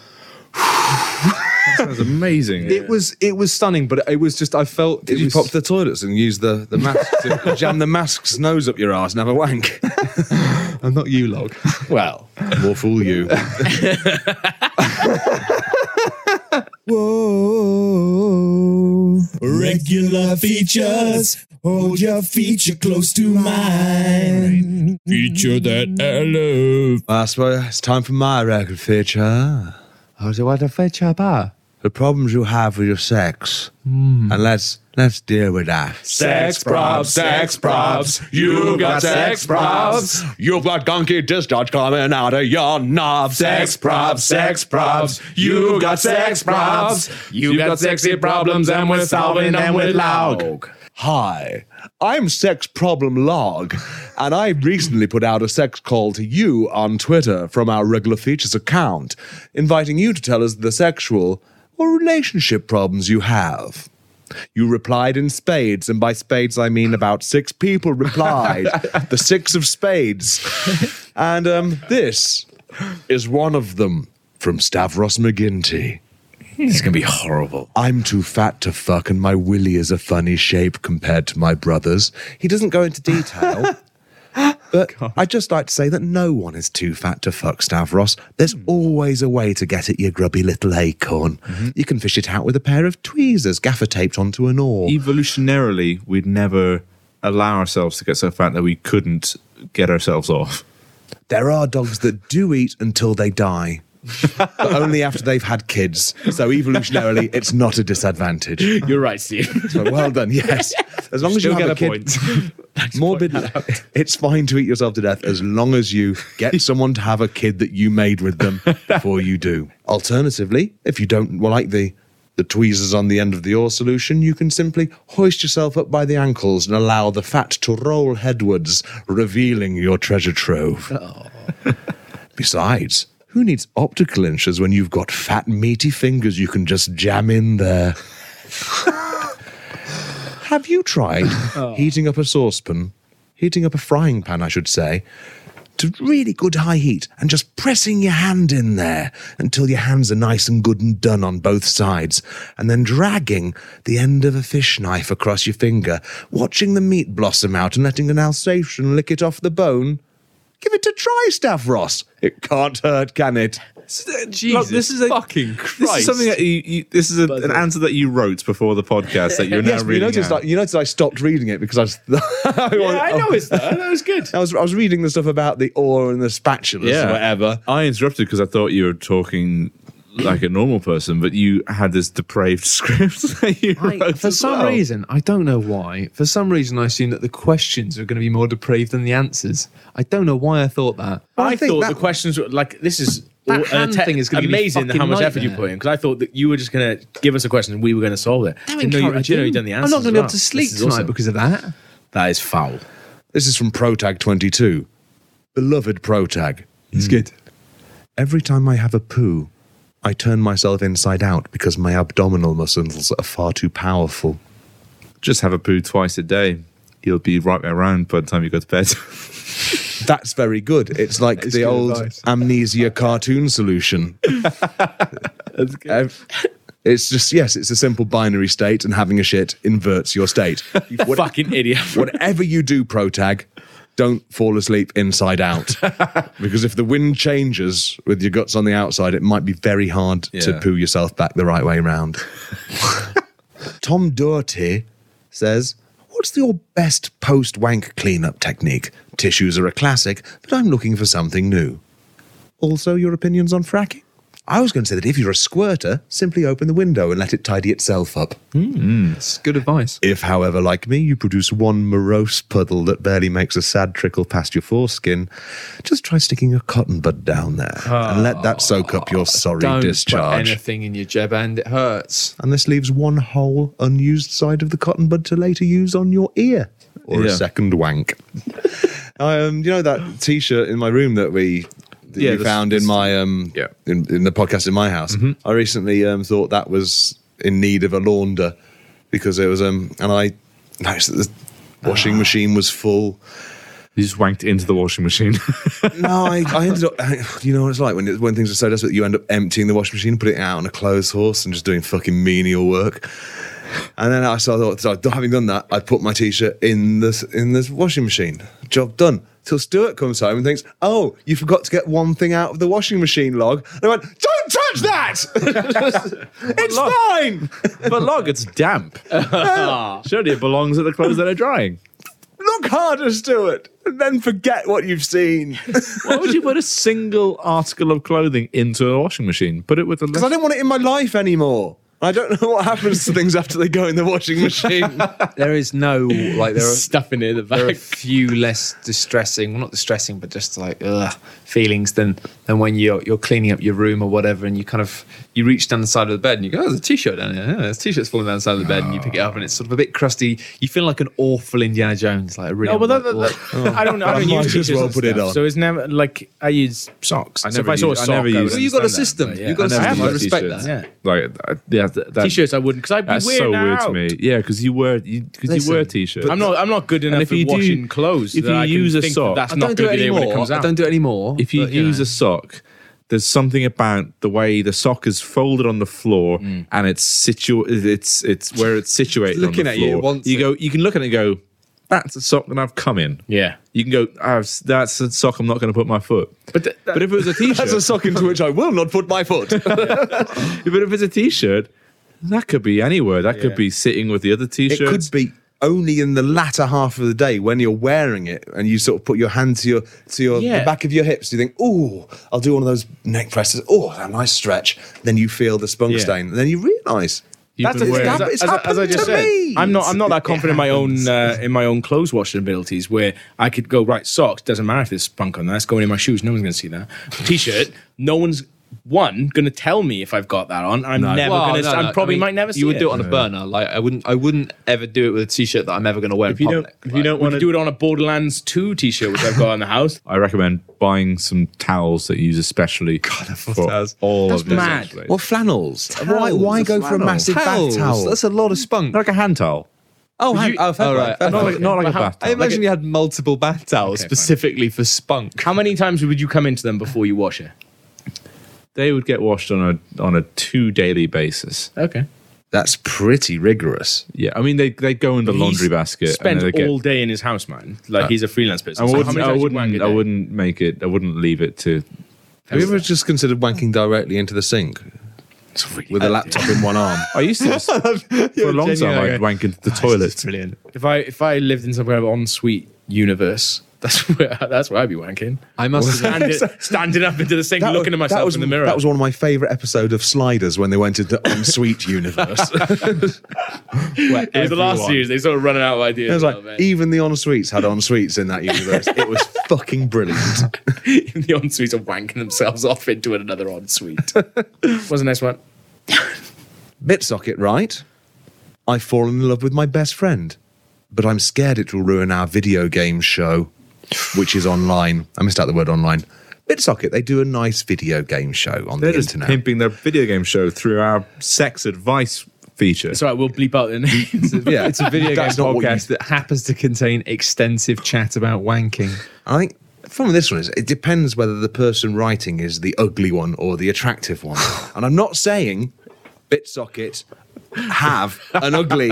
That's amazing. it was, it was stunning, but it was just, I felt. Did it you was, pop the toilets and use the, the mask to jam the mask's nose up your ass and have a wank? I'm not you, log. Well, More fool you. Whoa. Regular features. Hold your feature close to mine. Feature that I love. I suppose it's time for my record feature. Oh, so what a feature bar. The problems you have with your sex. And let's let's deal with that. Sex probs, sex probs. You've got sex probs. You've got gunky discharge coming out of your knob. Sex probs, sex probs. You've got sex probs. You've got sexy problems and we're solving them with log. Hi, I'm Sex Problem Log, and I recently put out a sex call to you on Twitter from our regular features account, inviting you to tell us the sexual or relationship problems you have. You replied in spades, and by spades I mean about six people replied. the six of spades. And um, this is one of them from Stavros McGinty. Is gonna be horrible. I'm too fat to fuck, and my willy is a funny shape compared to my brother's. He doesn't go into detail. But I'd just like to say that no one is too fat to fuck Stavros. There's hmm. always a way to get at your grubby little acorn. Mm-hmm. You can fish it out with a pair of tweezers gaffer taped onto an oar. Evolutionarily, we'd never allow ourselves to get so fat that we couldn't get ourselves off. There are dogs that do eat until they die. But only after they've had kids. So evolutionarily, it's not a disadvantage. You're right, Steve. So well done. Yes, as long as Still you have get a a kid, point. morbid. It's fine to eat yourself to death as long as you get someone to have a kid that you made with them before you do. Alternatively, if you don't like the the tweezers on the end of the oar solution, you can simply hoist yourself up by the ankles and allow the fat to roll headwards, revealing your treasure trove. Oh. Besides, who needs optical inches when you've got fat, meaty fingers you can just jam in there? Have you tried oh. heating up a saucepan, heating up a frying pan, I should say, to really good high heat and just pressing your hand in there until your hands are nice and good and done on both sides, and then dragging the end of a fish knife across your finger, watching the meat blossom out and letting an Alsatian lick it off the bone? Give it a try, Stavros. It can't hurt, can it? Jesus this is a- fucking This is something that you, you this is a, an answer that you wrote before the podcast that you're now Yes, but you reading. noticed, out. I, you noticed I stopped reading it because I was. I, yeah, I noticed that. That was good. I was I was reading the stuff about the oar and the spatulas Yeah. or whatever. I interrupted because I thought you were talking like a normal person, but you had this depraved script that you I- wrote for as some well. reason, I don't know why. For some reason, I assumed that the questions are going to be more depraved than the answers. I don't know why I thought that. I I, thought that- the questions were like this is That hand uh, te- thing is gonna amazing fucking how much effort you put in because I thought that you were just going to give us a question and we were going to solve it. How Didn't you, I encouraging. didn't know you'd done the I'm not going to be able to sleep tonight awesome. because of that. that is foul. This is from Protag22. Beloved Protag. It's good. Every time I have a poo, I turn myself inside out because my abdominal muscles are far too powerful. Just have a poo twice a day. You'll be right around by the time you go to bed. That's very good. It's like the old advice. amnesia cartoon solution. Ev- um, It's just yes, it's a simple binary state, and having a shit inverts your state. You fucking idiot. Whatever you do, Protag, don't fall asleep inside out. because if the wind changes with your guts on the outside, it might be very hard to Yeah. poo yourself back the right way round. Tom Doherty says, What's your best post wank cleanup technique? Tissues are a classic, but I'm looking for something new. Also, your opinions on fracking? I was going to say that if you're a squirter, simply open the window and let it tidy itself up. Hmm. Hmm. It's good advice. If, however, like me, you produce one morose puddle that barely makes a sad trickle past your foreskin, just try sticking a cotton bud down there and let that soak up your ah, sorry Don't put discharge. anything in your jeb end. It hurts. And this leaves one whole, unused side of the cotton bud to later use on your ear or a second wank. I, um, you know that T-shirt in my room that we that Yeah, you the- found in my um Yeah. in, in the podcast in my house. I recently um, thought that was in need of a launder because it was um and I noticed that the washing machine was full. you just wanked into the washing machine. No, I, I ended up. You know what it's like when it, when things are so desperate, you end up emptying the washing machine, putting it out on a clothes horse, and just doing fucking menial work. And then I so I thought, so having done that, I put my t-shirt in this in this washing machine. Job done. Till Stuart comes home and thinks, "Oh, you forgot to get one thing out of the washing machine log." And I went, "Don't touch that! it's log. fine. but log, it's damp. Ah. Surely it belongs at the clothes that are drying. Look harder, Stuart, and then forget what you've seen." Why would you put a single article of clothing into a washing machine? Put it with a. Because I don't want it in my life anymore. I don't know what happens to things after they go in the washing machine. There is no like there are Stuffing it in the there are a few less distressing, well, not distressing, but just like ugh, feelings than than when you're you're cleaning up your room or whatever, and you kind of you reach down the side of the bed and you go, "Oh, there's a t-shirt down there. Yeah, there's a t-shirt's falling down the side of the bed," and you pick it up and it's sort of a bit crusty. You feel like an awful Indiana Jones, like a really. No, but that, that, unlikable- that- I don't. I I don't might use as t-shirts well put it on. So it's never like I use socks. I so if never I saw use- a I sock, never I would use- Well, you've got a system. that, yeah. You've got a I system. I respect t-shirts. that. Yeah. Like, uh, yeah, that, that, T-shirts I wouldn't because I'd be That's weird so weird to me. Yeah, because you wear because you Listen, wear t-shirts. I'm not. I'm not good enough if at you washing clothes. if you use a sock- that's not good idea when it anymore. comes I out. don't do it anymore. if you use a sock, there's something about the way the sock is folded on the floor Mm. and it's situ it's it's where it's situated Looking on the at you, floor. you it. go, you can look at it and go, that's a sock that I've come in. Yeah, You can go, that's a sock I'm not going to put my foot. but th- that- But if it was a t-shirt, That's a sock into which I will not put my foot. but if it's a t-shirt, that could be anywhere. That could be sitting with the other it t-shirts. could be only in the latter half of the day when you're wearing it and you sort of put your hand to your to your Yeah. the back of your hips. You think, oh, I'll do one of those neck presses. Oh, that nice stretch. Then you feel the spunk Yeah. stain, and then you realise. That's been the thing. wearing- As, It's as, I- as I happened just said, me. I'm not. I'm not that confident in my own uh, in my own clothes washing abilities. Where I could go right socks. Doesn't matter if there's spunk on that. It's going in my shoes. No one's going to see that. T-shirt. No one's one going to tell me if I've got that on. I'm never Well, going to. no, no, I probably I mean, might never see You would it. do it on a burner. Like I wouldn't. I wouldn't ever do it with a t-shirt that I'm ever going to wear. if you don't, if you don't We want could to do it on a Borderlands 2 T-shirt, which I've got in the house. I recommend buying some towels that you use especially for towels. all That's of this. mad. actually. What flannels? why why go for a flannel. massive bath towel? That's a lot of spunk. Like a hand towel. oh, hang, oh, fair Oh, play, right. fair I Not play. like, not like a But how- bath I towel. imagine you had multiple bath towels fine. specifically for spunk. How many times would you come into them before you wash it? They would get washed on a on a two daily basis. Okay. That's pretty rigorous. Yeah, I mean they they go in the laundry basket. and Spends they get, all day in his house, man. Like uh, he's a freelance person. I So how wouldn't. many I times you wank wouldn't. a I day? wouldn't make it. I wouldn't leave it to. Have you ever just considered wanking directly into the sink It's really with a bad, laptop in one arm? I used to just, for a long time. I'd wank into the toilet. Brilliant. If I if I lived in somewhere kind of ensuite universe. That's where that's where I'd be wanking. I must admit, Standing, standing up into the sink, looking at myself was, in the mirror. That was one of my favourite episodes of Sliders when they went into the Ensuite universe. it was the last series. They sort of running out of ideas. It was like oh, little even the ensuites had ensuites in that universe. It was fucking brilliant. the ensuites are wanking themselves off into another ensuite. What's the next one? Bitsocket, right? I've fallen in love with my best friend, but I'm scared it will ruin our video game show, which is online. I missed out the word online. Bitsocket, they do a nice video game show on They're the just internet. pimping their video game show through our sex advice feature. It's all right. We'll bleep out the names. yeah, it's a video game That's not what you- podcast that happens to contain extensive chat about wanking. I think from this one is it depends whether the person writing is the ugly one or the attractive one. and I'm not saying Bitsocket have an ugly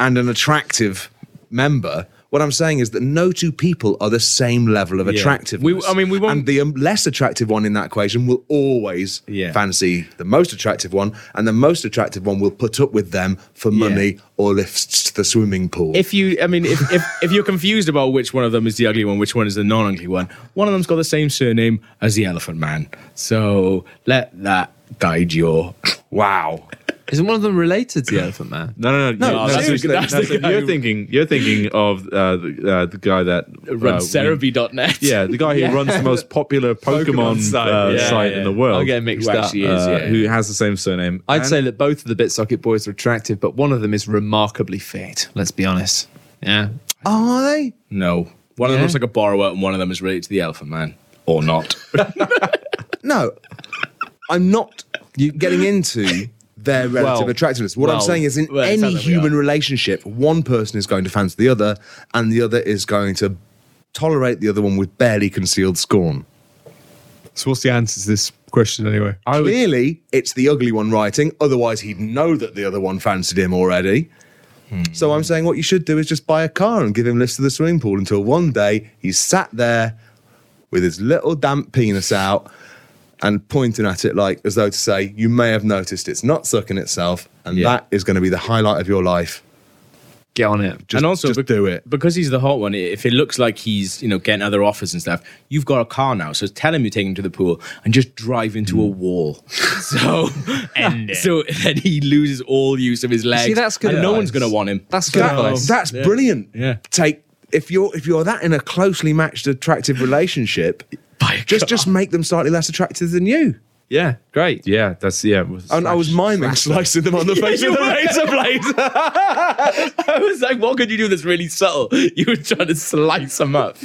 and an attractive member. What I'm saying is that no two people are the same level of attractiveness. We- I mean, we won't- And the um, less attractive one in that equation will always Yeah. fancy the most attractive one, and the most attractive one will put up with them for money or lifts to the swimming pool. if you, I mean, if, if if you're confused about which one of them is the ugly one, which one is the non-ugly one, one of them's got the same surname as the Elephant Man. So let that guide your. wow. Isn't one of them related to the Elephant Man? No, no, no. No, you- seriously, that's the so guy you're who- thinking. You're thinking of uh, the, uh, the guy that Runs uh, we- Serebii.net. Yeah, the guy who runs the most popular Pokemon, Pokemon site, uh, yeah, site yeah. in the world. I'll get mixed Who up. is, uh, yeah. Who has the same surname? I'd And- say that both of the Bitsocket boys are attractive, but one of them is remarkably fit. Let's be honest. Yeah. Are they? No. One of them looks like a borrower, and one of them is related to the Elephant Man, or not. No, I'm not you getting into their relative Well, attractiveness. What I'm saying is, in well, any sounds like we human relationship, one person is going to fancy the other, and the other is going to tolerate the other one with barely concealed scorn. So what's the answer to this question anyway? Clearly, it's the ugly one writing. Otherwise, he'd know that the other one fancied him already. So I'm saying what you should do is just buy a car and give him lifts to the swimming pool until one day he's sat there with his little damp penis out and pointing at it like as though to say, "You may have noticed it's not sucking itself, and Yeah. that is going to be the highlight of your life." Get on it. Just, and also just bec- do it. because he's the hot one. If it looks like he's you know getting other offers and stuff, you've got a car now. So tell him you take him to the pool and just drive into a mm. wall. So so then he loses all use of his legs. See, that's good And no one's going to want him. That's good That- advice. that's Yeah. brilliant. Yeah. Take if you're if you're that in a closely matched attractive relationship, Buy a just car. just make them slightly less attractive than you. Yeah, great. yeah, that's yeah. And I was miming slicing them on the face with a razor blade. I was like, what could you do that's really subtle? You were trying to slice them up.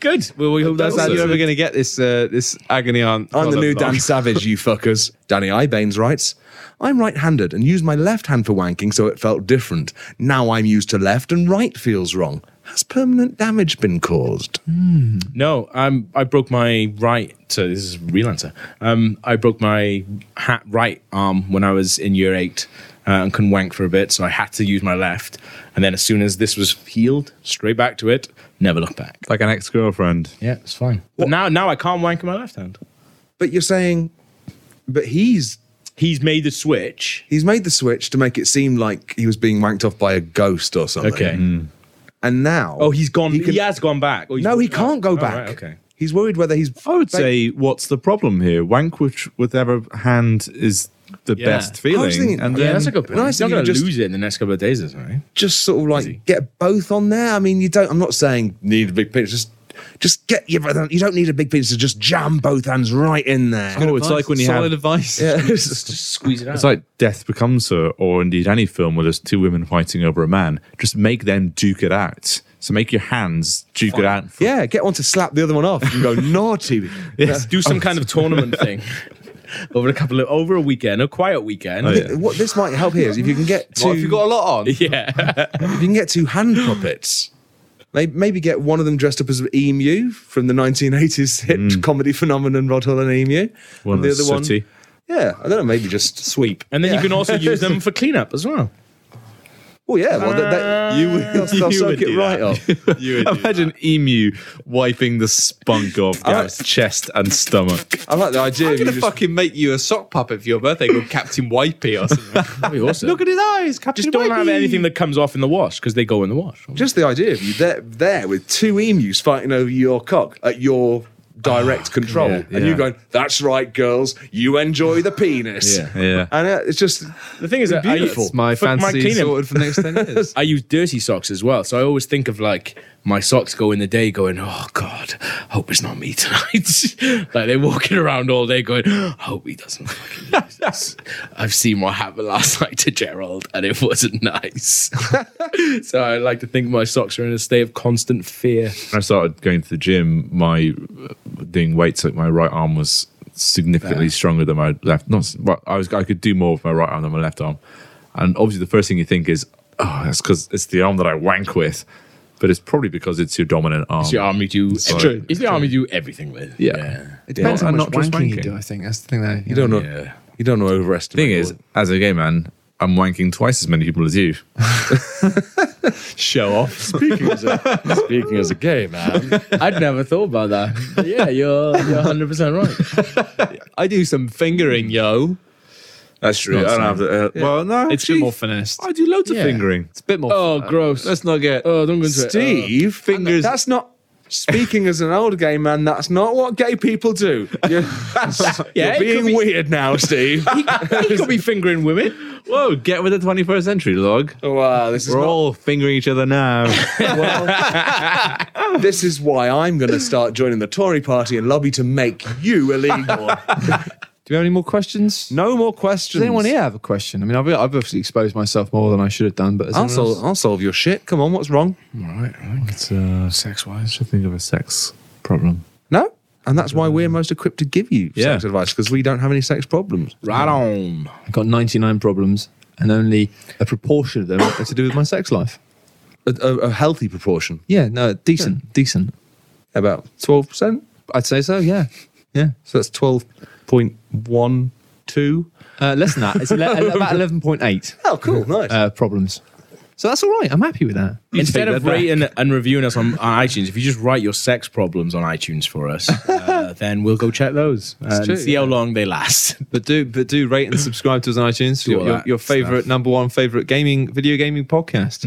Good. Well, we hope that's That's how that. you're ever going to get this uh, this agony on. I'm the new blog. Dan Savage, you fuckers. Danny Ibanes writes, I'm right handed and used my left hand for wanking, so it felt different. Now I'm used to left and right feels wrong. Has permanent damage been caused? No, um, I broke my right. So this is real answer. Um, I broke my ha- right arm when I was in year eight uh, and couldn't wank for a bit, so I had to use my left. And then as soon as this was healed, straight back to it. Never looked back. like an ex girlfriend. Yeah, it's fine. But now, now I can't wank in my left hand. But you're saying, but he's He's made the switch. he's made the switch to make it seem like he was being wanked off by a ghost or something. Okay. And now, Oh, he's gone. He, can- has gone back. Oh, he's- no, he can't go oh, back. right, okay. He's worried whether he's. I would say, what's the problem here? Wank with whatever hand is the Yeah. best feeling, thinking- and Yeah, then that's a good point. When I He's not going to lose it in the next couple of days, is right? just sort of like get both on there. I mean, you don't. I'm not saying need a big penis. Just, just get your. You don't need a big penis to just jam both hands right in there. Oh, it's like when you have. Solid have advice. Yeah. Just squeeze it out. It's like Death Becomes Her, or indeed any film where there's two women fighting over a man. Just make them duke it out. So make your hands duke it out. for- yeah, get one to slap the other one off and go naughty. Yes. do some kind of tournament thing over a couple of over a weekend, a quiet weekend. Oh, yeah. What this might help here is if you can get two. What, have you got a lot on? yeah. if you can get two hand puppets. Maybe, maybe get one of them dressed up as an emu from the 1980s hit hmm. comedy phenomenon Rod Hull and Emu. One and the that's other one, yeah, I don't know, maybe just Sweep. And then you can also use them for cleanup as well. Well, yeah. Well, they, they, You uh, would, they'll, they'll you soak would it do right that. up. You would do Imagine emu wiping the spunk off I like- Gareth's chest and stomach. I like the idea I'm of you gonna just fucking make you a sock puppet for your birthday called Captain Wipey or something. That'd be awesome. Look at his eyes, Captain Wipey. Just don't have anything that comes off in the wash because they go in the wash. Just the idea of you there, there with two emus fighting over your cock at your direct control, yeah, and you yeah. going, "That's right, girls, you enjoy the penis." Yeah. Yeah. and uh, it's just The thing is, that I, Beautiful. It's my for fantasy cleaning- sorted for the next 10 years. I use dirty socks as well, so I always think of like my socks go in the day, going, "Oh God, hope it's not me tonight." like they're walking around all day, going, "Hope he doesn't fucking use this." I've seen what happened last night to Gerald, and it wasn't nice. so I like to think my socks are in a state of constant fear. When I started going to the gym, my uh, doing weights, like my right arm was significantly stronger than my left. Not, I was I could do more with my right arm than my left arm, and obviously the first thing you think is, oh, that's because it's the arm that I wank with, but it's probably because it's your dominant arm. It's your arm you do. Sorry. True. It's the arm you do everything with. Yeah. It depends Yeah. how much not just wanking you do, I think. That's the thing that you don't know. Yeah. You don't know overestimate. The overestimate. thing is, as a gay man, I'm wanking twice as many people as you. show off. speaking as a speaking as a gay man, I'd never thought about that. But yeah, you're you're 100 percent right. I do some fingering, yo. That's true. I don't have to. Uh, Well, no, It's a bit actually, more finessed. I do loads Yeah. of fingering. It's a bit more. Oh, gross. Let's not get. Oh, don't go into it. Steve, fingers- That's not. Speaking as an old gay man, that's not what gay people do. You're, Yeah, you're it being be- weird now, Steve. he could be fingering women. Whoa, get with the 21st century, log. wow, this is We're not, all fingering each other now. this is why I'm going to start joining the Tory party and lobby to make you illegal. Do we have any more questions? no more questions. Does anyone here have a question? I mean, I've, I've obviously exposed myself more than I should have done, but I'll anyone solve, I'll solve your shit. Come on, what's wrong? All right. I think it's uh, sex wise. should think of a sex problem. No. And that's why we're most equipped to give you Yeah. sex advice because we don't have any sex problems. Right on. I've got 99 problems, and only a proportion of them are to do with my sex life. A, a, a healthy proportion, Yeah, no, decent, decent. about twelve percent. I'd say so. Yeah, yeah. So that's twelve point one two. Uh, less than that. It's ele- about 11.8 Oh, cool, nice. uh, problems. So that's all right. I'm happy with that. Instead of rating and reviewing us on, on iTunes, if you just write your sex problems on iTunes for us, uh, then we'll go check those and true, see how long they last. But do but do rate and subscribe to us on iTunes. Do Your, your, that your favorite stuff. number one favorite gaming video gaming podcast.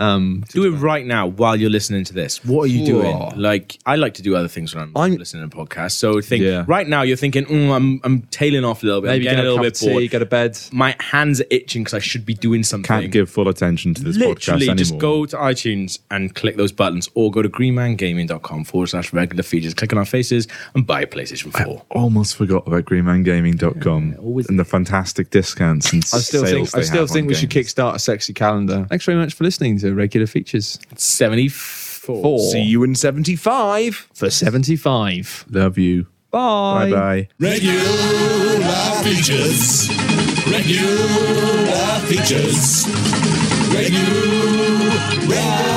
Um, Do it right now while you're listening to this. What are you doing? Like, I like to do other things when I'm, I'm- listening to podcasts. So think Yeah. right now you're thinking, mm, I'm I'm tailing off a little bit. maybe I'm get getting a, a little cup bit of tea, bored. go to bed. My hands are itching because I should be doing something. Can't give full attention to this Literally, podcast anymore. just go to iTunes and click those buttons, or go to greenmangaming.com forward slash regular features, click on our faces, and buy a PlayStation 4. Almost forgot about greenmangaming.com always- and the fantastic discounts and I still sales think I they still have think on we should games. kickstart a sexy calendar. Thanks very much for listening to regular features 74. Four. See you in seventy five. for 75. Love you. Bye. Bye bye. Regular features. Regular features. Regular